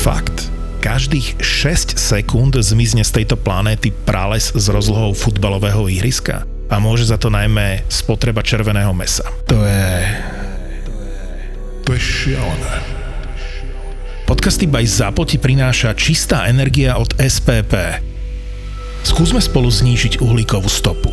Fakt. Každých 6 sekúnd zmizne z tejto planéty prales s rozlohou futbalového ihriska a môže za to najmä spotreba červeného mesa. To je... To je šialené. Podcasty by Zapo ti prináša čistá energia od SPP. Skúsme spolu znížiť uhlíkovú stopu.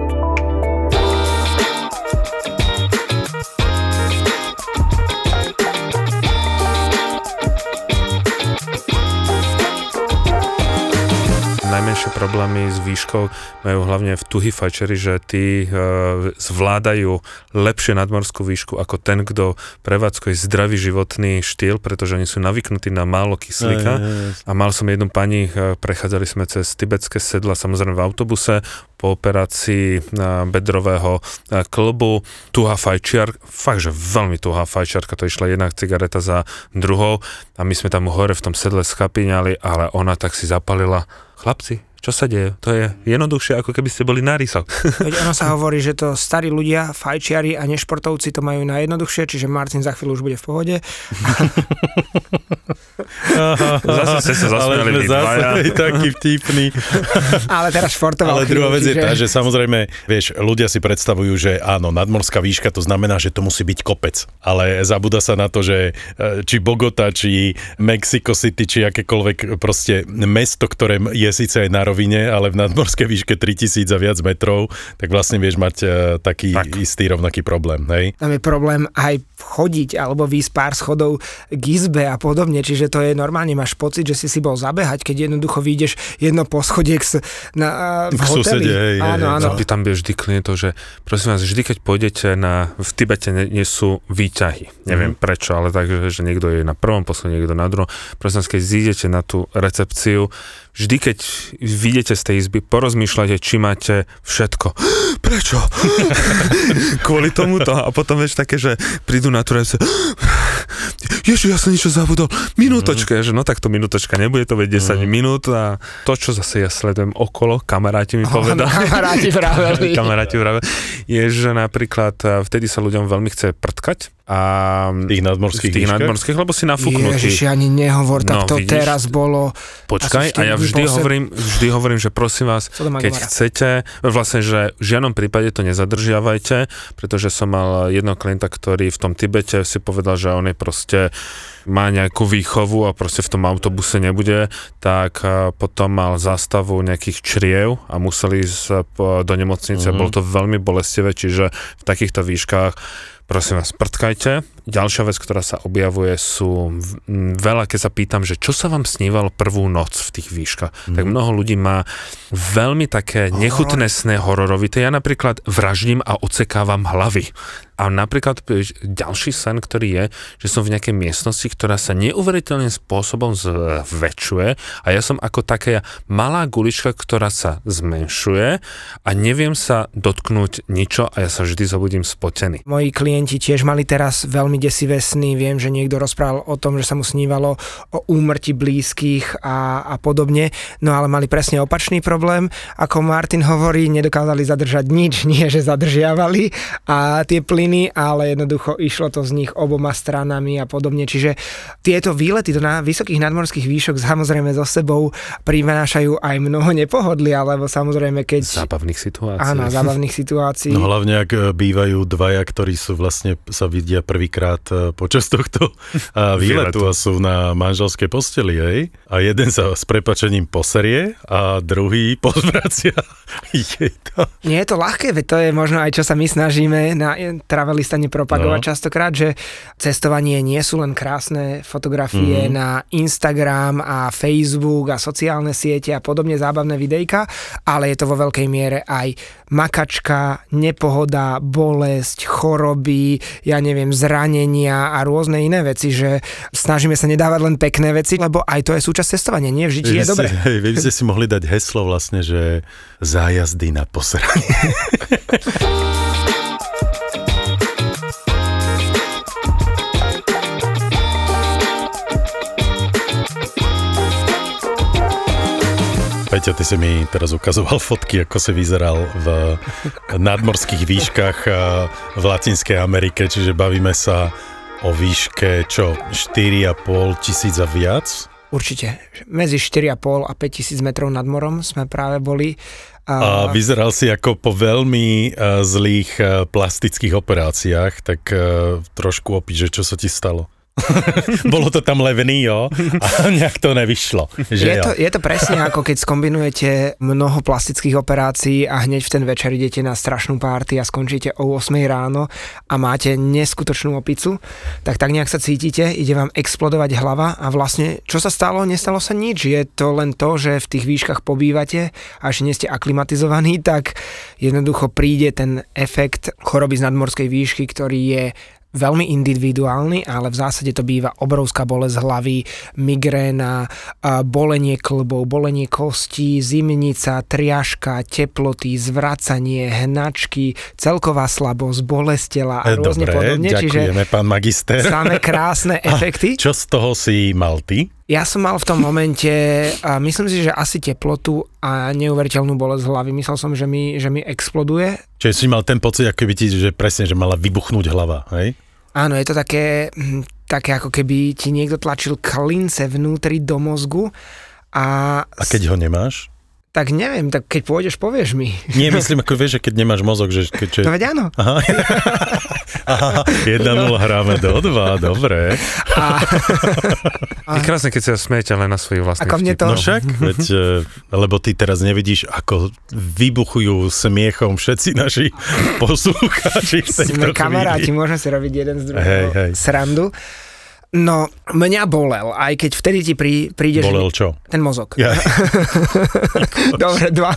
Najmenšie problémy s výškou majú hlavne v tuhy fajčeri, že tí e, zvládajú lepšie nadmorskú výšku ako ten, kto prevádzkuje zdravý životný štýl, pretože oni sú navyknutí na málo kyslíka. A mal som jednu pani, e, prechádzali sme cez tibetské sedla, samozrejme v autobuse, po operácii e, bedrového e, klbu, tuhá fajčiar, fakt, že veľmi tuhá fajčiarka, to išla jedna cigareta za druhou a my sme tam hore v tom sedle schapíňali, ale ona tak si zapalila. Chlapci, čo sa deje? To je jednoduchšie, ako keby ste boli na rysoch. Veď ono sa hovorí, že to starí ľudia, fajčiari a nešportovci to majú najjednoduchšie, čiže Martin za chvíľu už bude v pohode. zase ste sa zasmiali zase taký vtipný. Ale teraz športoval Ale druhá vec je čiže... tá, že samozrejme, vieš, ľudia si predstavujú, že áno, nadmorská výška to znamená, že to musí byť kopec. Ale zabúda sa na to, že e, či Bogota, či Mexico City, či akékoľvek proste mesto, ktoré je síce aj na rovine, ale v nadmorskej výške 3000 a viac metrov, tak vlastne vieš mať uh, taký tak. istý rovnaký problém, hej? Tam je problém aj chodiť alebo výsť pár schodov k izbe a podobne, čiže to je normálne, máš pocit, že si si bol zabehať, keď jednoducho vyjdeš jedno poschodie k, na, v k hoteli. Susede, hej, áno, áno. Tam by vždy klientov, že prosím vás, vždy keď pôjdete na, v Tibete nie, nie sú výťahy. Neviem mm-hmm. prečo, ale tak, že niekto je na prvom poschodí, niekto na druhom. Prosím vás, keď zídete na tú recepciu, vždy keď vidíte z tej izby, porozmýšľate, či máte všetko. Prečo? Kvôli tomuto. A potom vieš také, že prídu na tú. Ježiš, ja som niečo zabudol. Minútočka. Mm. Že no tak to minútočka, nebude to veď 10 mm. minút a to, čo zase ja sledujem okolo, kamaráti mi povedali. Oh, kamaráti vraveli. kamaráti vraveli. Je, že napríklad vtedy sa ľuďom veľmi chce prtkať a tých nadmorských, v tých nadmorských, lebo si nafúknutý. Ježiš, ani nehovor, tak no, to vidíš? teraz bolo... Počkaj, a ja vždy hovorím, vždy hovorím, že prosím vás, keď chcete, vlastne, že v žiadnom prípade to nezadržiavajte, pretože som mal jedného klienta, ktorý v tom Tibete si povedal, že on je proste má nejakú výchovu a proste v tom autobuse nebude, tak potom mal zástavu nejakých čriev a museli ísť do nemocnice. Mm-hmm. Bolo to veľmi bolestivé, čiže v takýchto výškach prosím vás, prtkajte. Ďalšia vec, ktorá sa objavuje, sú veľa, keď sa pýtam, že čo sa vám snívalo prvú noc v tých výškach, mm. tak mnoho ľudí má veľmi také nechutné sny hororovité. Ja napríklad vraždím a odsekávam hlavy. A napríklad ďalší sen, ktorý je, že som v nejakej miestnosti, ktorá sa neuveriteľným spôsobom zväčšuje a ja som ako taká malá gulička, ktorá sa zmenšuje a neviem sa dotknúť ničo a ja sa vždy zobudím spotený. Moji klienti tiež mali teraz veľmi desivé sny. Viem, že niekto rozprával o tom, že sa mu snívalo o úmrti blízkych a, a podobne, no ale mali presne opačný problém. Ako Martin hovorí, nedokázali zadržať nič, nie že zadržiavali a tie plyny ale jednoducho išlo to z nich oboma stranami a podobne. Čiže tieto výlety do na vysokých nadmorských výšok samozrejme so sebou prinášajú aj mnoho nepohodlia, lebo samozrejme keď... Zábavných situácií. Áno, zábavných situácií. No hlavne ak e, bývajú dvaja, ktorí sú vlastne sa vidia prvýkrát e, počas tohto výletu a sú na manželskej posteli, hej? A jeden sa s prepačením poserie a druhý pozvracia. je to... Nie je to ľahké, veď to je možno aj čo sa my snažíme na travelista nepropagovať no. častokrát, že cestovanie nie sú len krásne fotografie mm-hmm. na Instagram a Facebook a sociálne siete a podobne zábavné videjka, ale je to vo veľkej miere aj makačka, nepohoda, bolesť, choroby, ja neviem, zranenia a rôzne iné veci, že snažíme sa nedávať len pekné veci, lebo aj to je súčasť cestovania, nie v žití je dobre. Vy by ste si mohli dať heslo vlastne, že zájazdy na posranie. Peťo, ty si mi teraz ukazoval fotky, ako si vyzeral v nadmorských výškach v Latinskej Amerike, čiže bavíme sa o výške čo, 4,5 tisíc a viac? Určite. Medzi 4,5 a 5 tisíc metrov nad morom sme práve boli. A, a vyzeral si ako po veľmi uh, zlých uh, plastických operáciách, tak uh, trošku opíš, čo sa ti stalo? Bolo to tam levný, jo, a nejak to nevyšlo. Že je, to, je to presne ako keď skombinujete mnoho plastických operácií a hneď v ten večer idete na strašnú párty a skončíte o 8 ráno a máte neskutočnú opicu, tak tak nejak sa cítite, ide vám explodovať hlava a vlastne čo sa stalo? Nestalo sa nič. Je to len to, že v tých výškach pobývate a ešte nie ste aklimatizovaní, tak jednoducho príde ten efekt choroby z nadmorskej výšky, ktorý je veľmi individuálny, ale v zásade to býva obrovská bolesť hlavy, migréna, bolenie klbov, bolenie kostí, zimnica, triažka, teploty, zvracanie, hnačky, celková slabosť, bolesť tela a rôzne Dobre, podobne. ďakujeme, pán magister. Samé krásne efekty. A čo z toho si mal ty? Ja som mal v tom momente, myslím si, že asi teplotu a neuveriteľnú bolesť hlavy. Myslel som, že mi, že mi exploduje. Čiže si mal ten pocit, ako by ti, že presne, že mala vybuchnúť hlava, hej? Áno, je to také, hm, také ako keby ti niekto tlačil klince vnútri do mozgu. A, a keď ho nemáš? Tak neviem, tak keď pôjdeš, povieš mi. Nie, myslím, ako vieš, že keď nemáš mozog, že... Keď, že... No veď áno. Aha, Aha 1-0 hráme do 2, dobre. A... Je krásne, keď sa smiete len na svojich vlastných Ako mne to... No však, veď, e, lebo ty teraz nevidíš, ako vybuchujú smiechom všetci naši poslucháči. Sme kamaráti, môžeme si robiť jeden z druhého hej, hej. srandu. No, mňa bolel, aj keď vtedy ti prí, prídeš... Bolel čo? Ten mozog. Ja. Dobre, dva.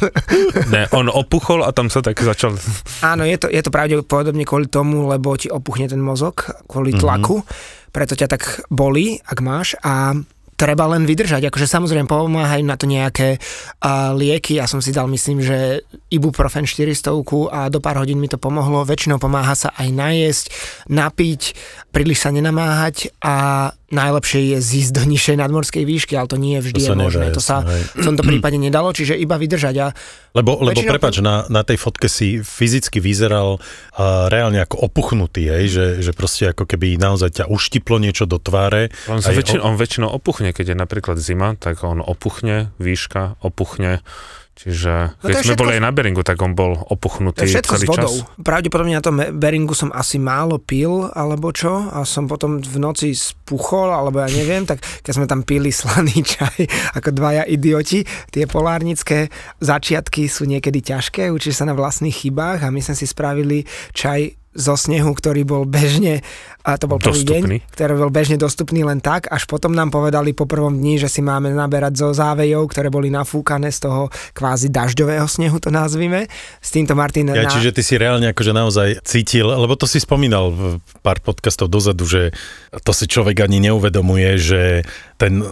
Ne, on opuchol a tam sa tak začal... Áno, je to, je to pravdepodobne kvôli tomu, lebo ti opuchne ten mozog, kvôli mhm. tlaku, mm-hmm. preto ťa tak bolí, ak máš a treba len vydržať. Akože samozrejme pomáhajú na to nejaké uh, lieky. Ja som si dal, myslím, že ibuprofen 400 a do pár hodín mi to pomohlo. Väčšinou pomáha sa aj najesť, napiť, príliš sa nenamáhať a najlepšie je zísť do nižšej nadmorskej výšky, ale to nie vždy to je možné. Nedá, to sa v tomto prípade nedalo, čiže iba vydržať. A lebo, lebo prepač, na, na tej fotke si fyzicky vyzeral uh, reálne ako opuchnutý, hej, že, že proste ako keby naozaj ťa uštiplo niečo do tváre. On, väčšin, on väčšinou opuchne, keď je napríklad zima, tak on opuchne, výška opuchne Čiže no keď sme všetko, boli aj na Beringu, tak on bol opuchnutý to všetko celý s vodou. čas. Pravdepodobne na tom Beringu som asi málo pil, alebo čo, a som potom v noci spuchol, alebo ja neviem, tak keď sme tam pili slaný čaj, ako dvaja idioti, tie polárnické začiatky sú niekedy ťažké, učíš sa na vlastných chybách a my sme si spravili čaj zo snehu, ktorý bol bežne, a to bol prvý deň, ktorý bol bežne dostupný len tak, až potom nám povedali po prvom dni, že si máme naberať zo závejov, ktoré boli nafúkané z toho kvázi dažďového snehu, to nazvime. S týmto Martin... Ja, na... čiže ty si reálne akože naozaj cítil, lebo to si spomínal v pár podcastov dozadu, že to si človek ani neuvedomuje, že ten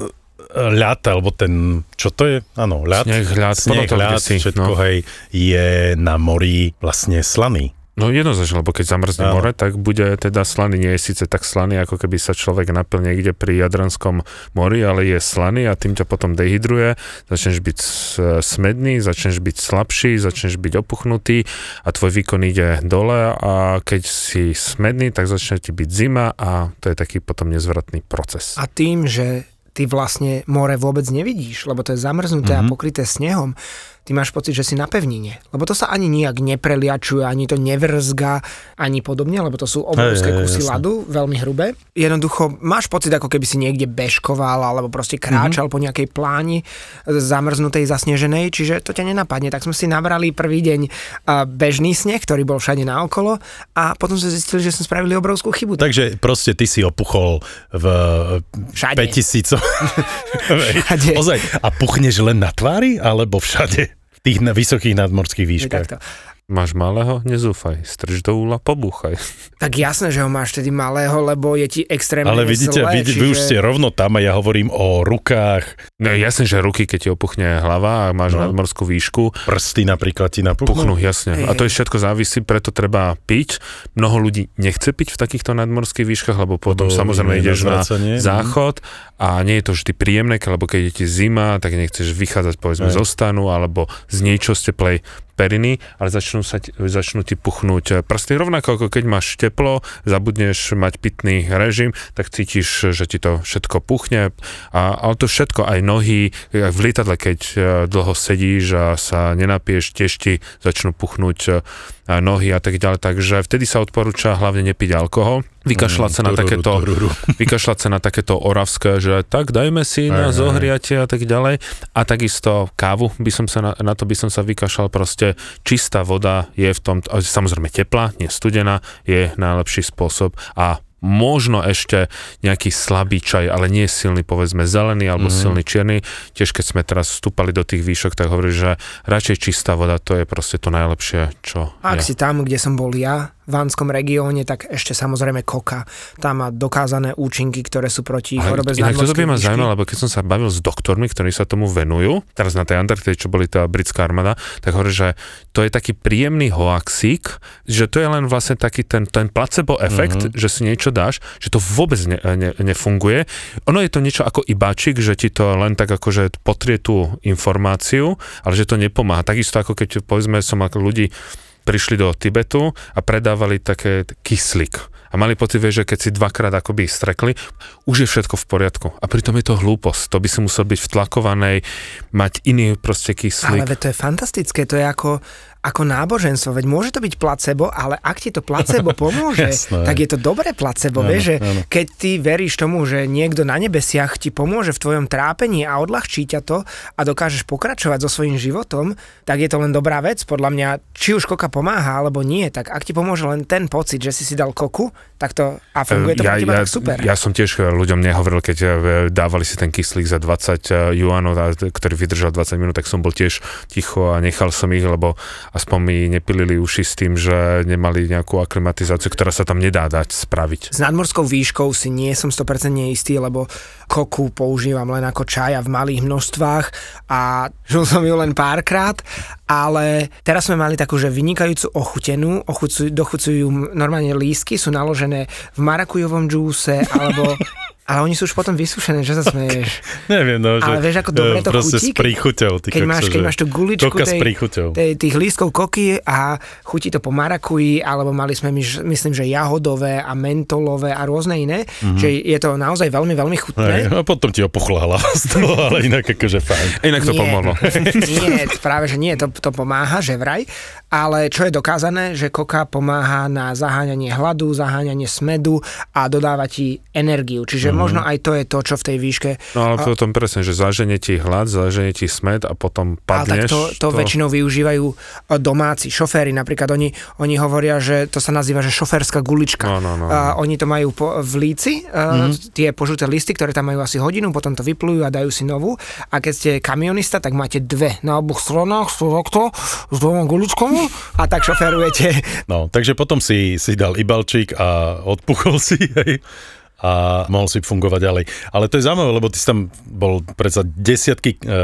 ľad, alebo ten, čo to je? Áno, ľad. Sneh, ľad, sneh, ľad, všetko, no. hej, je na mori vlastne slaný. No jednoznačne, lebo keď zamrzne Áno. more, tak bude teda slaný. Nie je síce tak slaný, ako keby sa človek napil niekde pri Jadranskom mori, ale je slaný a tým ťa potom dehydruje. Začneš byť smedný, začneš byť slabší, začneš byť opuchnutý a tvoj výkon ide dole a keď si smedný, tak začne ti byť zima a to je taký potom nezvratný proces. A tým, že ty vlastne more vôbec nevidíš, lebo to je zamrznuté mm-hmm. a mhm. pokryté snehom, ty máš pocit, že si na pevnine. Lebo to sa ani nijak nepreliačuje, ani to nevrzga, ani podobne, lebo to sú obrovské hey, kusy ľadu, veľmi hrubé. Jednoducho máš pocit, ako keby si niekde bežkoval, alebo proste kráčal mm-hmm. po nejakej pláni zamrznutej, zasneženej, čiže to ťa nenapadne. Tak sme si nabrali prvý deň bežný sneh, ktorý bol všade naokolo a potom sme zistili, že sme spravili obrovskú chybu. Takže proste ty si opuchol v všade. 5000. všade. Ozaj, a puchneš len na tvári, alebo všade? Tých vysokých nadmorských výškach. Máš malého? Nezúfaj. Strž do úla, pobúchaj. Tak jasné, že ho máš tedy malého, lebo je ti extrémne Ale vidíte, zlé, vidí, čiže... vy už ste rovno tam a ja hovorím o rukách. No jasné, že ruky, keď ti opuchne hlava a máš no. nadmorskú výšku. Prsty napríklad ti napuchnú. Puchnú, jasne. A to je všetko závisí, preto treba piť. Mnoho ľudí nechce piť v takýchto nadmorských výškach, lebo potom lebo samozrejme ideš na mhm. záchod a nie je to vždy príjemné, lebo keď je ti zima, tak nechceš vychádzať povedzme Aj. zo stanu alebo z niečo z teplej periny, ale začnú, sa, začnú ti puchnúť prsty. Rovnako ako keď máš teplo, zabudneš mať pitný režim, tak cítiš, že ti to všetko puchne. A, ale to všetko, aj nohy, v lietadle, keď e, dlho sedíš a sa nenapiješ, tiež ti začnú puchnúť e, nohy a tak ďalej. Takže vtedy sa odporúča hlavne nepiť alkohol, vykašľať sa na takéto, vykašľať sa na takéto oravské, že tak dajme si na zohriatie a tak ďalej. A takisto kávu by som sa na, na to by som sa vykašľal. Proste čistá voda je v tom, samozrejme teplá, nie studená, je najlepší spôsob. A možno ešte nejaký slabý čaj, ale nie silný, povedzme zelený alebo mm. silný čierny. Tiež keď sme teraz vstúpali do tých výšok, tak hovorí, že radšej čistá voda, to je proste to najlepšie, čo Ak je. si tam, kde som bol ja, Vánskom regióne, tak ešte samozrejme koka. Tam má dokázané účinky, ktoré sú proti chorobe z Inak toto by ma zaujímalo, lebo keď som sa bavil s doktormi, ktorí sa tomu venujú, teraz na tej Antarktide, čo boli tá britská armáda, tak hovorí, že to je taký príjemný hoaxík, že to je len vlastne taký ten, ten placebo efekt, mm-hmm. že si niečo dáš, že to vôbec ne, ne, nefunguje. Ono je to niečo ako ibačik, že ti to len tak akože potrie tú informáciu, ale že to nepomáha. Takisto ako keď povedzme som ako ľudí prišli do Tibetu a predávali také kyslík. A mali pocit, že keď si dvakrát akoby strekli, už je všetko v poriadku. A pritom je to hlúposť. To by si musel byť v mať iný proste kyslík. Ale to je fantastické. To je ako, ako náboženstvo, veď môže to byť placebo, ale ak ti to placebo pomôže, Jasné. tak je to dobré placebo, vieš, že áno. keď ty veríš tomu, že niekto na nebesiach ti pomôže v tvojom trápení a odľahčí ťa to a dokážeš pokračovať so svojím životom, tak je to len dobrá vec, podľa mňa, či už koka pomáha alebo nie, tak ak ti pomôže len ten pocit, že si si dal koku, tak to a funguje to ja, pre teba, ja, tak super. Ja som tiež ľuďom nehovoril, keď eh, dávali si ten kyslík za 20 juanov, ktorý vydržal 20 minút, tak som bol tiež ticho a nechal som ich, lebo aspoň mi nepilili uši s tým, že nemali nejakú aklimatizáciu, ktorá sa tam nedá dať spraviť. S nadmorskou výškou si nie som 100% istý, lebo koku používam len ako čaja v malých množstvách a žil som ju len párkrát, ale teraz sme mali takú, že vynikajúcu ochutenú, ochucujú, dochucujú normálne lísky, sú naložené v marakujovom džúse alebo Ale oni sú už potom vysušené, že sa smeješ. Neviem, no, že... Ale vieš, ako dobre to chutí? s príchuťou. Ty keď, máš, keď máš tú guličku tej, tej, tých lístkov koky a chutí to po marakuji, alebo mali sme, myslím, že jahodové a mentolové a rôzne iné, mm-hmm. že je to naozaj veľmi, veľmi chutné. Aj, a potom ti opuchla hlava z toho, ale inak akože fajn. Inak to nie, pomohlo. nie, práve, že nie, to, to pomáha, že vraj. Ale čo je dokázané, že koka pomáha na zaháňanie hladu, zaháňanie smedu a dodáva ti energiu. Čiže mm-hmm. Možno aj to je to, čo v tej výške... No ale a... potom presne, že zaženie ti hlad, zaženie ti smed a potom padneš. Ale tak to, to, to... väčšinou využívajú e, domáci, šoféry napríklad. Oni, oni hovoria, že to sa nazýva, že šoférska gulička. No, no, no, no. A oni to majú po, v líci, mm-hmm. tie požuté listy, ktoré tam majú asi hodinu, potom to vyplujú a dajú si novú. A keď ste kamionista, tak máte dve na oboch stranách, sú takto, s dvoma guličkami a tak šoferujete. No, takže potom si, si dal ibalčík a odpuchol si, hej a mohol si fungovať ďalej. Ale to je zaujímavé, lebo ty si tam bol predsa desiatky e,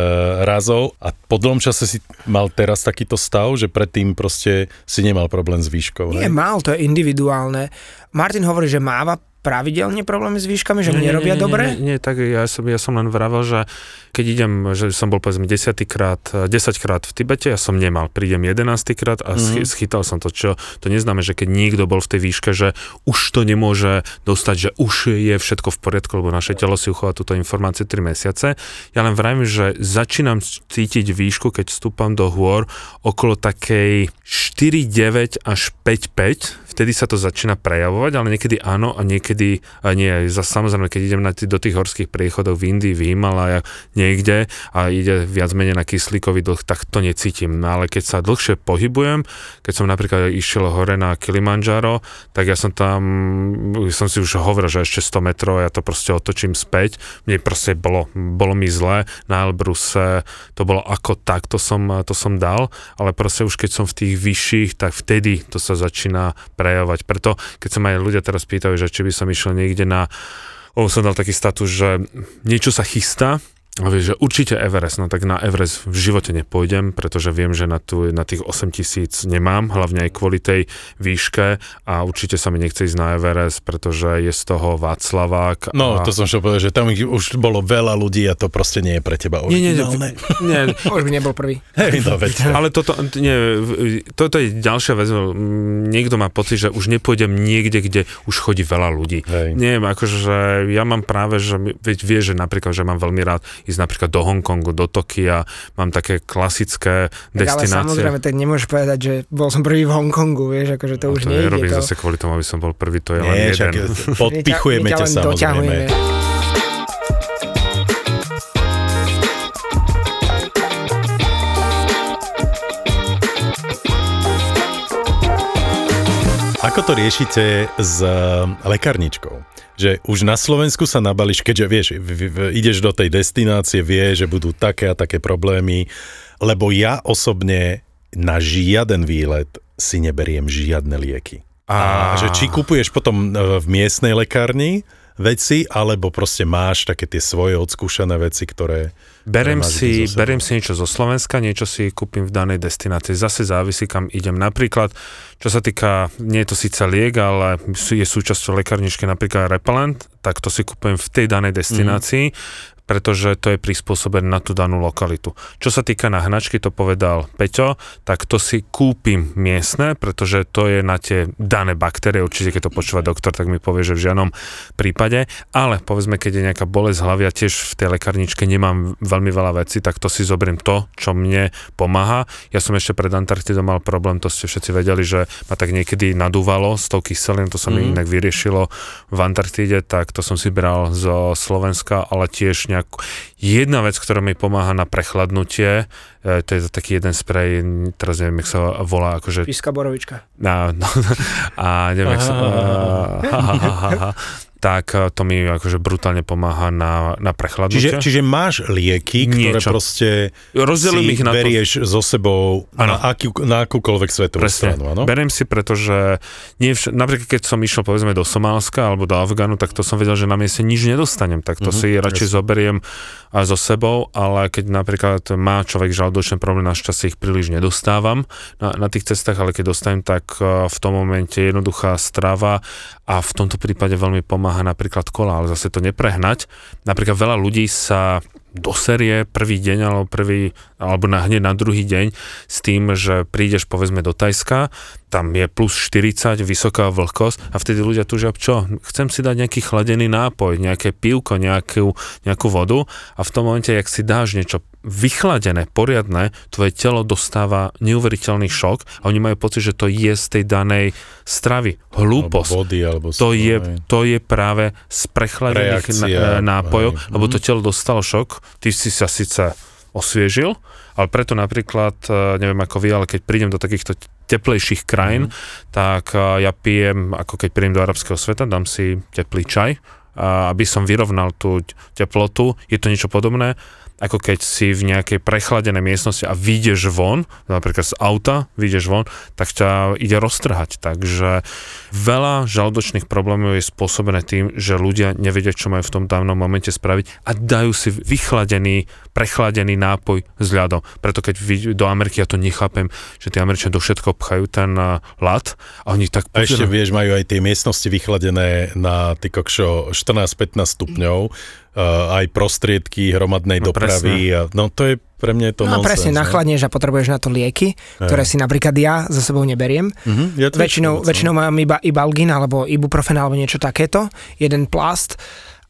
razov a po dlhom čase si mal teraz takýto stav, že predtým proste si nemal problém s výškou. Nie, hej? mal, to je individuálne. Martin hovorí, že máva pravidelne problémy s výškami, že mu nerobia nie, nie, dobre? Nie, nie, tak ja som, ja som len vravel, že keď idem, že som bol povedzme 10 krát, 10 krát v Tibete, ja som nemal, prídem 11 krát a mm-hmm. schytal som to, čo to neznamená, že keď niekto bol v tej výške, že už to nemôže dostať, že už je všetko v poriadku, lebo naše telo si uchová túto informáciu 3 mesiace. Ja len vravím, že začínam cítiť výšku, keď vstúpam do hôr okolo takej 4,9 až 5,5 vtedy sa to začína prejavovať, ale niekedy áno a niekedy a nie. Za, samozrejme, keď idem na t- do tých horských priechodov v Indii, v Himalajach, niekde a ide viac menej na kyslíkový dlh, tak to necítim. No ale keď sa dlhšie pohybujem, keď som napríklad išiel hore na Kilimanjaro, tak ja som tam, som si už hovoril, že ešte 100 metrov, ja to proste otočím späť. Mne proste bolo, bolo mi zle na Elbruse, to bolo ako tak, to som, to som dal, ale proste už keď som v tých vyš, vyšších, tak vtedy to sa začína prejavovať. Preto, keď sa ma aj ľudia teraz pýtajú, že či by som išiel niekde na O, som dal taký status, že niečo sa chystá, a vieš, že určite Everest, no tak na Everest v živote nepôjdem, pretože viem, že na, tu, na tých 8 tisíc nemám, hlavne aj kvôli tej výške a určite sa mi nechce ísť na Everest, pretože je z toho Václavák. No, a... to som šiel povedať, že tam už bolo veľa ľudí a to proste nie je pre teba originálne. Nie, nie, nie. už by nebol prvý. Hej, no, veď. Ale toto, nie, toto je ďalšia vec, niekto má pocit, že už nepôjdem niekde, kde už chodí veľa ľudí. Hej. Nie, akože ja mám práve, že veď vie, že napríklad, že mám veľmi rád ísť napríklad do Hongkongu, do Tokia, mám také klasické tak destinácie. Ale samozrejme, tak nemôžeš povedať, že bol som prvý v Hongkongu, vieš, akože to no, už to nejde. To zase kvôli tomu, aby som bol prvý, to je Nie, len jeden. podpichujeme ťa samozrejme. Ako to riešite s lekárničkou? Že už na Slovensku sa nabališ, keďže vieš, v, v, ideš do tej destinácie, vie, že budú také a také problémy, lebo ja osobne na žiaden výlet si neberiem žiadne lieky. A, a že či kupuješ potom e, v miestnej lekárni veci, alebo proste máš také tie svoje odskúšané veci, ktoré... Berem si, berem si niečo zo Slovenska, niečo si kúpim v danej destinácii. Zase závisí, kam idem. Napríklad čo sa týka, nie je to síce liek, ale je súčasťou lekárničky napríklad repellent, tak to si kúpujem v tej danej destinácii. Mm pretože to je prispôsobené na tú danú lokalitu. Čo sa týka na hnačky, to povedal Peťo, tak to si kúpim miestne, pretože to je na tie dané baktérie, určite keď to počúva doktor, tak mi povie, že v žiadnom prípade, ale povedzme, keď je nejaká bolesť hlavy a tiež v tej lekárničke nemám veľmi veľa vecí, tak to si zoberiem to, čo mne pomáha. Ja som ešte pred Antarktidou mal problém, to ste všetci vedeli, že ma tak niekedy nadúvalo s tou kyselinou, to sa mi mm. inak vyriešilo v Antarktide, tak to som si bral zo Slovenska, ale tiež nejak... Jedna vec, ktorá mi pomáha na prechladnutie, to je taký jeden sprej, teraz neviem, jak sa volá, akože... Píska borovička. A, no, a neviem, jak sa... Ha, ha, ha, ha, ha tak eh, to mi akože brutálne pomáha na, na prechladnutie. Čiže, čiže máš lieky, ktoré Niečo. proste Rozdelím si ich na berieš to... so sebou na, aký, na akúkoľvek svetovú Presne. stranu, áno? Beriem si, pretože nie vš- napríklad keď som išiel povedzme do Somálska alebo do Afgánu, tak to som vedel, že na mieste nič nedostanem, tak to mm-hmm, si radšej presne. zoberiem a so sebou, ale keď napríklad má človek žalúdočné problémy, našťastie ich príliš nedostávam na, na tých cestách, ale keď dostanem, tak eh, v tom momente jednoduchá strava a v tomto prípade veľmi pomáha napríklad kola, ale zase to neprehnať. Napríklad veľa ľudí sa do série prvý deň alebo prvý, alebo na, hneď na druhý deň s tým, že prídeš povedzme do Tajska, tam je plus 40, vysoká vlhkosť a vtedy ľudia tužia, čo, chcem si dať nejaký chladený nápoj, nejaké pivko, nejakú, nejakú vodu? A v tom momente, jak si dáš niečo vychladené, poriadne, tvoje telo dostáva neuveriteľný šok a oni majú pocit, že to je z tej danej stravy. Hlúposť. Alebo vody, alebo to, je, to je práve z prechladených Reakcia, nápojov, aj. lebo to mhm. telo dostalo šok, ty si sa síce osviežil, ale preto napríklad, e, neviem ako vy, ale keď prídem do takýchto teplejších krajín, mm. tak e, ja pijem, ako keď prídem do arabského sveta, dám si teplý čaj, aby som vyrovnal tú teplotu. Je to niečo podobné ako keď si v nejakej prechladenej miestnosti a vyjdeš von, napríklad z auta, vyjdeš von, tak ťa ide roztrhať. Takže veľa žalúdočných problémov je spôsobené tým, že ľudia nevedia, čo majú v tom dávnom momente spraviť a dajú si vychladený, prechladený nápoj s ľadom. Preto keď do Ameriky, ja to nechápem, že tí Američania do všetko pchajú ten uh, ľad a oni tak... A ešte vieš, majú aj tie miestnosti vychladené na ty kokšo 14-15 stupňov, aj prostriedky hromadnej no, dopravy. A, no to je pre mňa je to no, nonsense, presne, ne? nachladneš a potrebuješ na to lieky, ktoré si napríklad ja za sebou neberiem. Uh-huh, ja väčšinou, väčšinou mám iba ibalgin alebo ibuprofen alebo niečo takéto, jeden plast,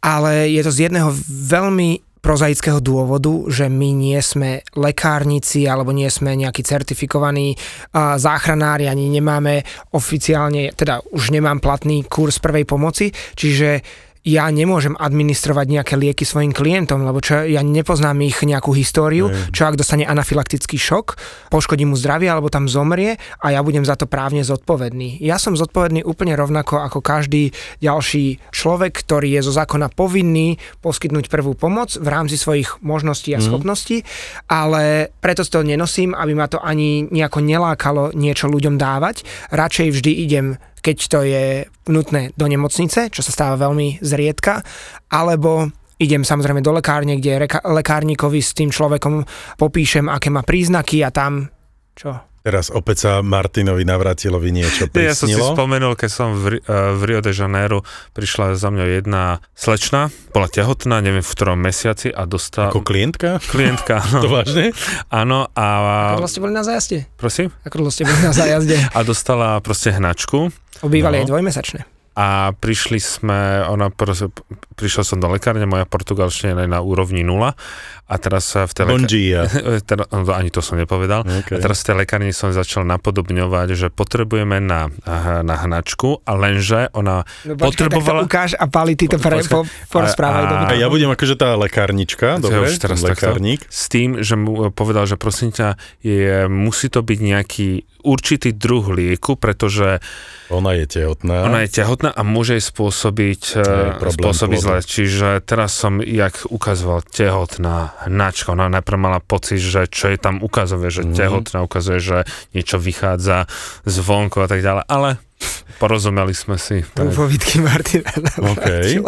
ale je to z jedného veľmi prozaického dôvodu, že my nie sme lekárnici alebo nie sme nejakí certifikovaní uh, záchranári, ani nemáme oficiálne, teda už nemám platný kurz prvej pomoci, čiže ja nemôžem administrovať nejaké lieky svojim klientom, lebo čo, ja nepoznám ich nejakú históriu, Aj. čo ak dostane anafylaktický šok, poškodí mu zdravie alebo tam zomrie a ja budem za to právne zodpovedný. Ja som zodpovedný úplne rovnako ako každý ďalší človek, ktorý je zo zákona povinný poskytnúť prvú pomoc v rámci svojich možností a mm. schopností, ale preto to nenosím, aby ma to ani nejako nelákalo niečo ľuďom dávať. Radšej vždy idem keď to je nutné do nemocnice, čo sa stáva veľmi zriedka, alebo idem samozrejme do lekárne, kde reka- lekárnikovi s tým človekom popíšem, aké má príznaky a tam čo? Teraz opäť sa Martinovi Navratilovi niečo prisnilo. Ja som si spomenul, keď som v, v Rio de Janeiro prišla za mňou jedna slečna, bola tehotná, neviem v ktorom mesiaci a dostala... Ako klientka? Klientka, áno. to vážne? Áno a... Ako dlho ste boli na zájazde? Prosím? Ako dlho ste boli na zájazde? a dostala proste hnačku. Obývali no. aj dvojmesačné a prišli sme, ona, prišiel som do lekárne, moja portugalština je na úrovni nula a teraz v tej lekárni, no, ani to som nepovedal, okay. a teraz v tej lekárni som začal napodobňovať, že potrebujeme na, na hnačku a lenže ona no, počkej, potrebovala... Tak to ukáž a Pali, ty to pre, po, porozprávaj. A, a, a ja budem akože tá lekárnička, dobre, už teraz lekárnik. Takto, s tým, že mu povedal, že prosím ťa, je, musí to byť nejaký určitý druh lieku, pretože ona je tehotná. Ona je tehotná a môže jej spôsobiť, e, spôsobiť zle. Čiže teraz som, jak ukazoval, tehotná hnačka. Ona najprv mala pocit, že čo je tam ukazuje, že mm. tehotná ukazuje, že niečo vychádza zvonku a tak ďalej. Ale porozumeli sme si. Povidky Martina. Okay.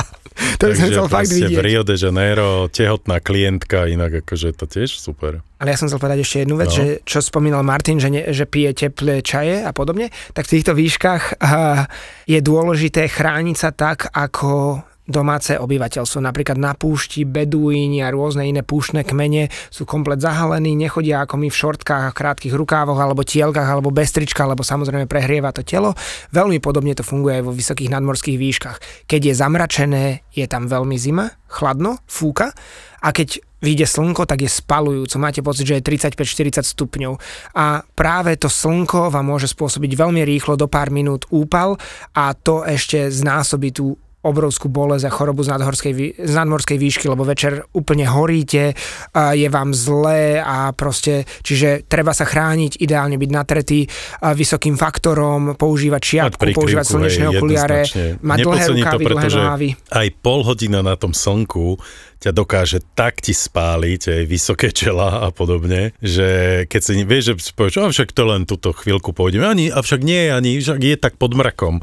To Takže chcel fakt vidieť. v Rio de Janeiro tehotná klientka, inak akože to tiež super. Ale ja som chcel povedať ešte jednu vec, no. že čo spomínal Martin, že, ne, že pije teplé čaje a podobne, tak v týchto výškach uh, je dôležité chrániť sa tak, ako domáce obyvateľstvo. Napríklad na púšti beduíni a rôzne iné púštne kmene sú komplet zahalení, nechodia ako my v šortkách, krátkých rukávoch alebo tielkach alebo bez trička, lebo samozrejme prehrieva to telo. Veľmi podobne to funguje aj vo vysokých nadmorských výškach. Keď je zamračené, je tam veľmi zima, chladno, fúka a keď vyjde slnko, tak je spalujúco. Máte pocit, že je 35-40 stupňov. A práve to slnko vám môže spôsobiť veľmi rýchlo do pár minút úpal a to ešte znásobí tú obrovskú bolesť a chorobu z, nadhorskej, z nadmorskej výšky, lebo večer úplne horíte, je vám zlé a proste, čiže treba sa chrániť, ideálne byť natretý vysokým faktorom, používať šiatku, používať slnečné okuliare, mať dlhé rukávy, to, dlhé nohávy. Aj pol hodina na tom slnku ťa dokáže tak ti spáliť, aj vysoké čela a podobne, že keď si vieš, že povieš, však to len túto chvíľku pôjdeme, ani, avšak nie, ani, však je tak pod mrakom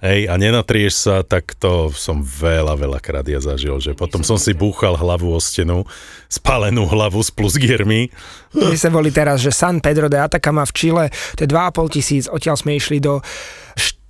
hej, a nenatrieš sa, tak to som veľa, veľa krát ja zažil, že potom som si búchal hlavu o stenu, spálenú hlavu s plusgiermi. My sme boli teraz, že San Pedro de Atacama v Čile, to je 2,5 tisíc, odtiaľ sme išli do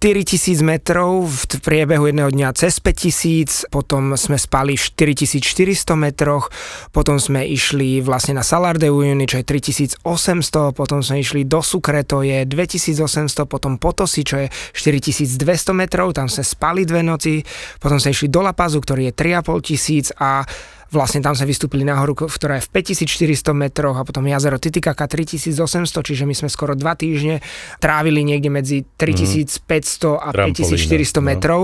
4000 metrov v priebehu jedného dňa cez 5000, potom sme spali v 4400 metroch, potom sme išli vlastne na Salar de Uyuni, čo je 3800, potom sme išli do Sucre, to je 2800, potom Potosi, čo je 4200 metrov, tam sme spali dve noci, potom sme išli do La Pazu, ktorý je 3500 a Vlastne tam sme vystúpili nahoru, ktorá je v 5400 metroch a potom jazero Titicaca 3800, čiže my sme skoro dva týždne trávili niekde medzi 3500 a Trampolína, 5400 no. metrov,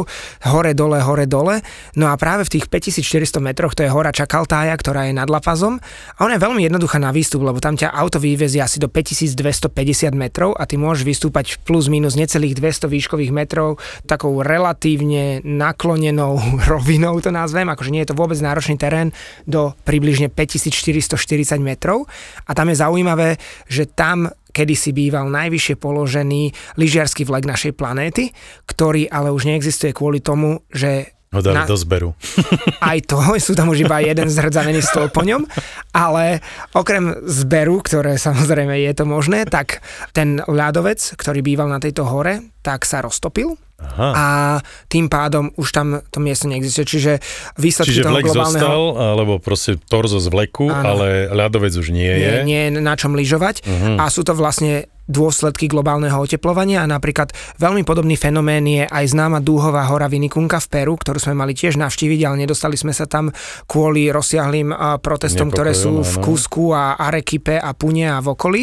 hore dole, hore dole. No a práve v tých 5400 metroch to je hora Čakaltája, ktorá je nad Lapazom a ona je veľmi jednoduchá na výstup, lebo tam ťa auto vyvezie asi do 5250 metrov a ty môžeš vystúpať plus minus necelých 200 výškových metrov takou relatívne naklonenou rovinou to nazvem, akože nie je to vôbec náročný terén, do približne 5440 metrov. A tam je zaujímavé, že tam kedysi býval najvyššie položený lyžiarsky vlek našej planéty, ktorý ale už neexistuje kvôli tomu, že ho dali na, do zberu. Aj to, sú tam už iba jeden zhrdzavený stôl po ňom, ale okrem zberu, ktoré samozrejme je to možné, tak ten ľadovec, ktorý býval na tejto hore, tak sa roztopil Aha. a tým pádom už tam to miesto neexistuje. Čiže výsledky Čiže toho vlek globálneho... zostal, alebo proste torzo z vleku, Áno. ale ľadovec už nie je. Nie, nie na čom lyžovať uh-huh. a sú to vlastne dôsledky globálneho oteplovania a napríklad veľmi podobný fenomén je aj známa dúhová hora Vinikunka v Peru, ktorú sme mali tiež navštíviť, ale nedostali sme sa tam kvôli rozsiahlým protestom, Nepokojom, ktoré sú v Kusku a Arekipe a Pune a v okolí.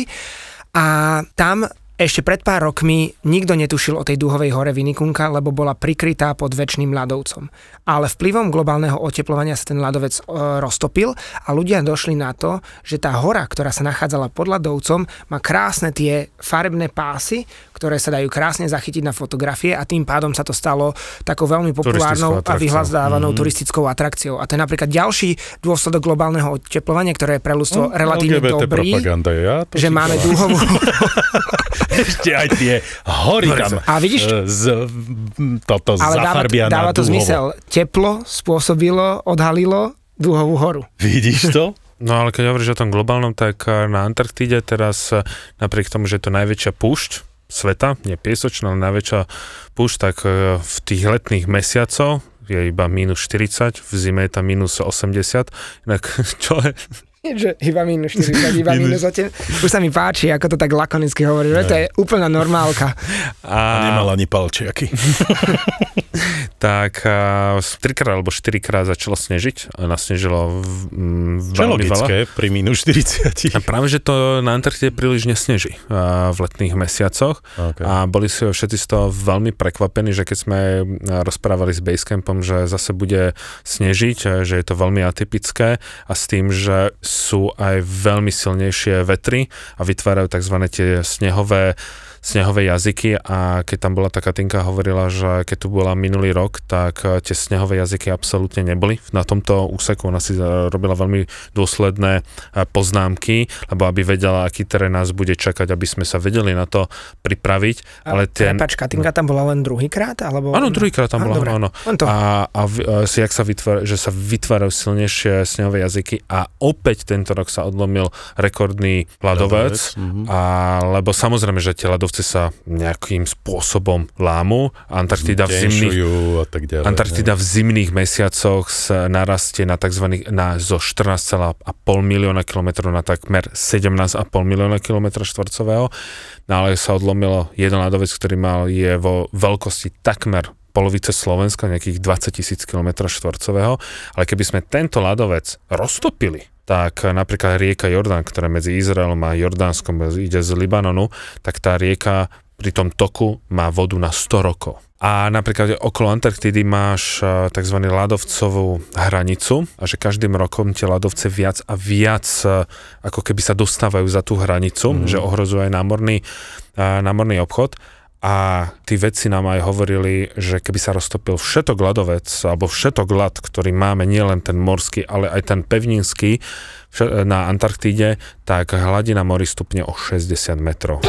A tam ešte pred pár rokmi nikto netušil o tej dúhovej hore Vinikunka, lebo bola prikrytá pod väčšným ľadovcom. Ale vplyvom globálneho oteplovania sa ten ľadovec e, roztopil a ľudia došli na to, že tá hora, ktorá sa nachádzala pod ľadovcom, má krásne tie farebné pásy, ktoré sa dajú krásne zachytiť na fotografie a tým pádom sa to stalo takou veľmi populárnou a vyhľadávanou mm-hmm. turistickou atrakciou. A to je napríklad ďalší dôsledok globálneho oteplovania, ktoré je pre ľudstvo no, relatívne LGBT dobrý, ja že máme dúhovú ešte aj tie hory tam. A vidíš, e, z, toto ale dáva, dáva to zmysel. Teplo spôsobilo, odhalilo dúhovú horu. Vidíš to? No ale keď hovoríš o tom globálnom, tak e, na Antarktíde teraz e, napriek tomu, že je to najväčšia púšť sveta, nie piesočná, ale najväčšia púšť, tak v tých letných mesiacoch je iba minus 40, v zime je tam minus 80, inak čo je, že iba minus 40, iba minus 8. Už sa mi páči, ako to tak lakonicky hovorí, že to je úplná normálka. A, a nemal ani palčiaky. tak trikrát alebo štyrikrát začalo snežiť a nasnežilo v, v Čo logické veľa. pri minus 40. A práve, že to na Antarktide príliš nesneží v letných mesiacoch okay. a boli si všetci z toho veľmi prekvapení, že keď sme rozprávali s Basecampom, že zase bude snežiť, že je to veľmi atypické a s tým, že sú aj veľmi silnejšie vetry a vytvárajú tzv. tie snehové snehové jazyky a keď tam bola tá Katinka hovorila, že keď tu bola minulý rok, tak eh, tie snehové jazyky absolútne neboli. Na tomto úseku ona si eh, robila veľmi dôsledné eh, poznámky, lebo aby vedela, aký terén nás bude čakať, aby sme sa vedeli na to pripraviť. Ale ten... Prepač, Katinka tam bola len druhýkrát? Alebo... Áno, druhýkrát tam bola, áno. A, a, a si, jak sa vytvára, že sa vytvárajú silnejšie snehové jazyky a opäť tento rok sa odlomil rekordný ľadovec, ľadovec. Mm-hmm. a, lebo samozrejme, že tie ľadovce ľadovce sa nejakým spôsobom lámu. Antarktida v zimných, a tak ďalej, Antarktida v zimných mesiacoch sa narastie na tzv. Na, zo 14,5 milióna kilometrov na takmer 17,5 milióna kilometra štvorcového. No ale sa odlomilo jeden ľadovec, ktorý mal je vo veľkosti takmer polovice Slovenska, nejakých 20 tisíc km štvorcového, ale keby sme tento ľadovec roztopili, tak napríklad rieka Jordán, ktorá medzi Izraelom a Jordánskom ide z Libanonu, tak tá rieka pri tom toku má vodu na 100 rokov. A napríklad okolo Antarktidy máš e, tzv. ľadovcovú hranicu a že každým rokom tie ľadovce viac a viac e, ako keby sa dostávajú za tú hranicu, mm. že ohrozujú aj námorný, e, námorný obchod a tí vedci nám aj hovorili, že keby sa roztopil všetok ľadovec, alebo všetok ľad, ktorý máme, nielen ten morský, ale aj ten pevninský na Antarktíde, tak hladina mori stupne o 60 metrov.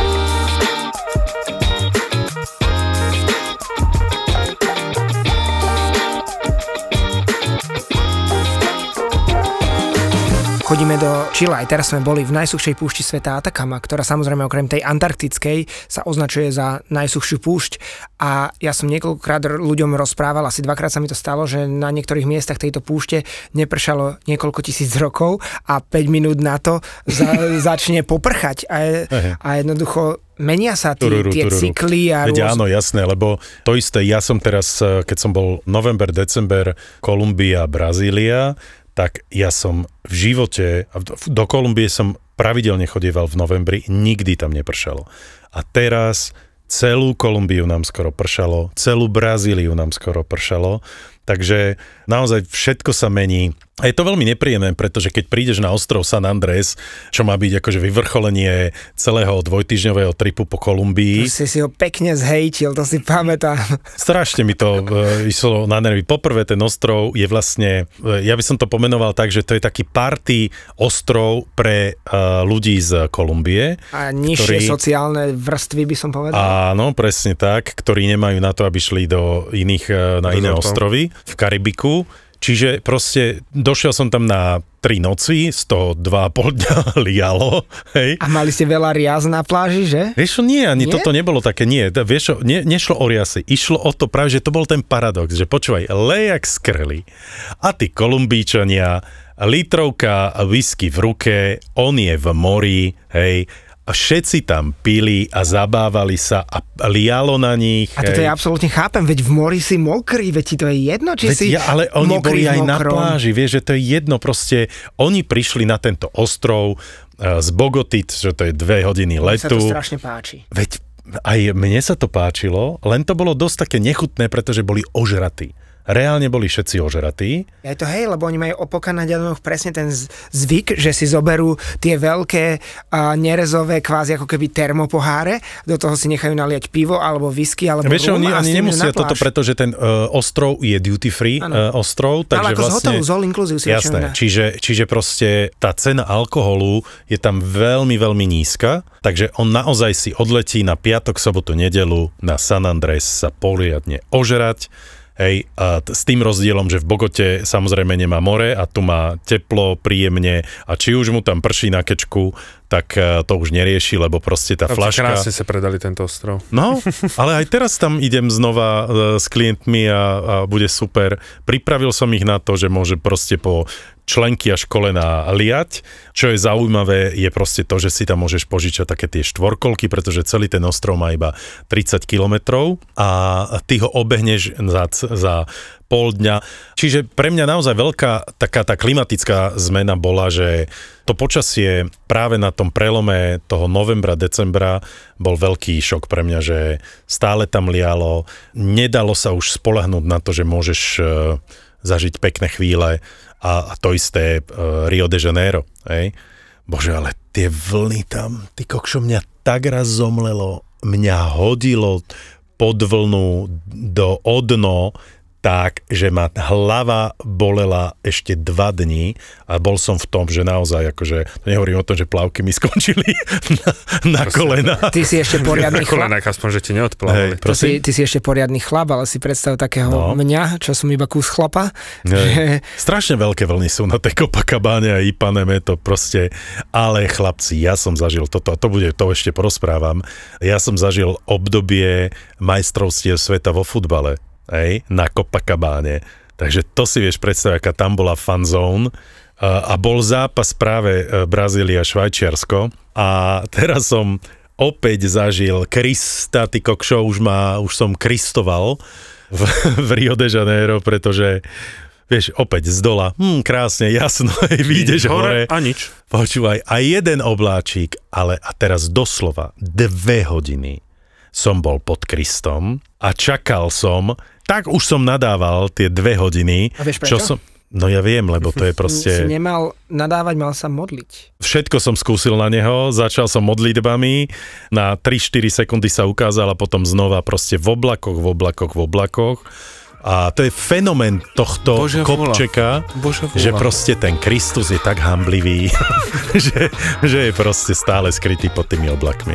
Chodíme do Čila. Aj teraz sme boli v najsuchšej púšti sveta Atakama, ktorá samozrejme okrem tej antarktickej sa označuje za najsuchšiu púšť. A ja som niekoľkokrát ľuďom rozprával, asi dvakrát sa mi to stalo, že na niektorých miestach tejto púšte nepršalo niekoľko tisíc rokov a 5 minút na to za, začne poprchať. A, a jednoducho menia sa tí, tururu, tie tururu. cykly a Veď rôz... áno, jasné, lebo to isté, ja som teraz, keď som bol november, december, Kolumbia, Brazília, tak ja som v živote, do Kolumbie som pravidelne chodieval v novembri, nikdy tam nepršalo. A teraz celú Kolumbiu nám skoro pršalo, celú Brazíliu nám skoro pršalo, takže naozaj všetko sa mení. A je to veľmi nepríjemné, pretože keď prídeš na ostrov San Andrés, čo má byť akože vyvrcholenie celého dvojtyžňového tripu po Kolumbii. To si si ho pekne zhejtil, to si pamätám. Strašne mi to e, išlo na nervy. Poprvé ten ostrov je vlastne, e, ja by som to pomenoval tak, že to je taký party ostrov pre e, ľudí z Kolumbie. A nižšie ktorí, sociálne vrstvy by som povedal. Áno, presne tak, ktorí nemajú na to, aby šli do iných, e, na iné ostrovy v Karibiku Čiže proste došiel som tam na tri noci, z toho dva pol dňa lialo. Hej. A mali ste veľa riaz na pláži, že? Vieš nie, ani nie? toto nebolo také, nie. Vieš ne, nešlo o riasy, išlo o to práve, že to bol ten paradox, že počúvaj, lejak skrli a tí kolumbíčania, litrovka whisky v ruke, on je v mori, hej, a všetci tam pili a zabávali sa a lialo na nich. A toto ja absolútne chápem, veď v mori si mokrý, veď ti to je jedno, či veď si ja, Ale oni boli aj na pláži, vieš, že to je jedno, proste oni prišli na tento ostrov, z Bogoty, čo to je dve hodiny letu. Mne sa to strašne páči. Veď aj mne sa to páčilo, len to bolo dosť také nechutné, pretože boli ožratí reálne boli všetci ožratí. Je to hej, lebo oni majú po Kanadianoch presne ten zvyk, že si zoberú tie veľké a nerezové kvázi ako keby termopoháre, do toho si nechajú naliať pivo alebo whisky alebo Vieš, rum, oni, oni nemusia toto, pretože ten uh, ostrov je duty free uh, ostrov, takže Ale ako vlastne... z hotelu, z all inclusive si Jasné, čiže, čiže proste tá cena alkoholu je tam veľmi, veľmi nízka, takže on naozaj si odletí na piatok, sobotu, nedelu na San Andres sa poriadne ožerať, Hej, a t- s tým rozdielom, že v Bogote samozrejme nemá more a tu má teplo, príjemne a či už mu tam prší na kečku, tak e, to už nerieši, lebo proste tá flaška... Krásne sa predali tento ostrov. No, ale aj teraz tam idem znova e, s klientmi a, a bude super. Pripravil som ich na to, že môže proste po členky až kolena liať. Čo je zaujímavé, je proste to, že si tam môžeš požičať také tie štvorkolky, pretože celý ten ostrov má iba 30 kilometrov a ty ho obehneš za, za pol dňa. Čiže pre mňa naozaj veľká taká tá klimatická zmena bola, že to počasie práve na tom prelome toho novembra, decembra bol veľký šok pre mňa, že stále tam lialo, nedalo sa už spolahnúť na to, že môžeš e, zažiť pekné chvíle a, to isté uh, Rio de Janeiro. Hej? Bože, ale tie vlny tam, ty kokšo, mňa tak raz zomlelo, mňa hodilo pod vlnu do odno, tak, že ma hlava bolela ešte dva dní a bol som v tom, že naozaj, akože, to nehovorím o tom, že plavky mi skončili na, na kolena. Ty si ešte poriadny chlap. Na aspoň, že ti neodplavali. Hey, ty, ty si ešte poriadny chlap, ale si predstav takého no. mňa, čo som iba kus chlapa. Hey. Že... Strašne veľké vlny sú na tej Copacabane a Ipaneme, to proste, ale chlapci, ja som zažil toto, a to bude, to ešte porozprávam, ja som zažil obdobie majstrovstiev sveta vo futbale hej, na Copacabáne. Takže to si vieš predstaviť, aká tam bola fan zone. A bol zápas práve e, Brazília-Švajčiarsko a teraz som opäť zažil Krista, ty kokšo, už, ma, už som kristoval v, v Rio de Janeiro, pretože vieš, opäť z dola, hm, krásne, jasno, vyjdeš hore, hore a nič. Počúvaj, a jeden obláčik, ale a teraz doslova dve hodiny som bol pod Kristom a čakal som, tak už som nadával tie dve hodiny. A vieš prečo? Čo som, No ja viem, lebo to je proste... Si nemal nadávať, mal sa modliť. Všetko som skúsil na neho, začal som modlitbami, na 3-4 sekundy sa ukázal a potom znova proste v oblakoch, v oblakoch, v oblakoch. A to je fenomén tohto Bože kopčeka, Bože že proste ten Kristus je tak hamblivý, že, že je proste stále skrytý pod tými oblakmi.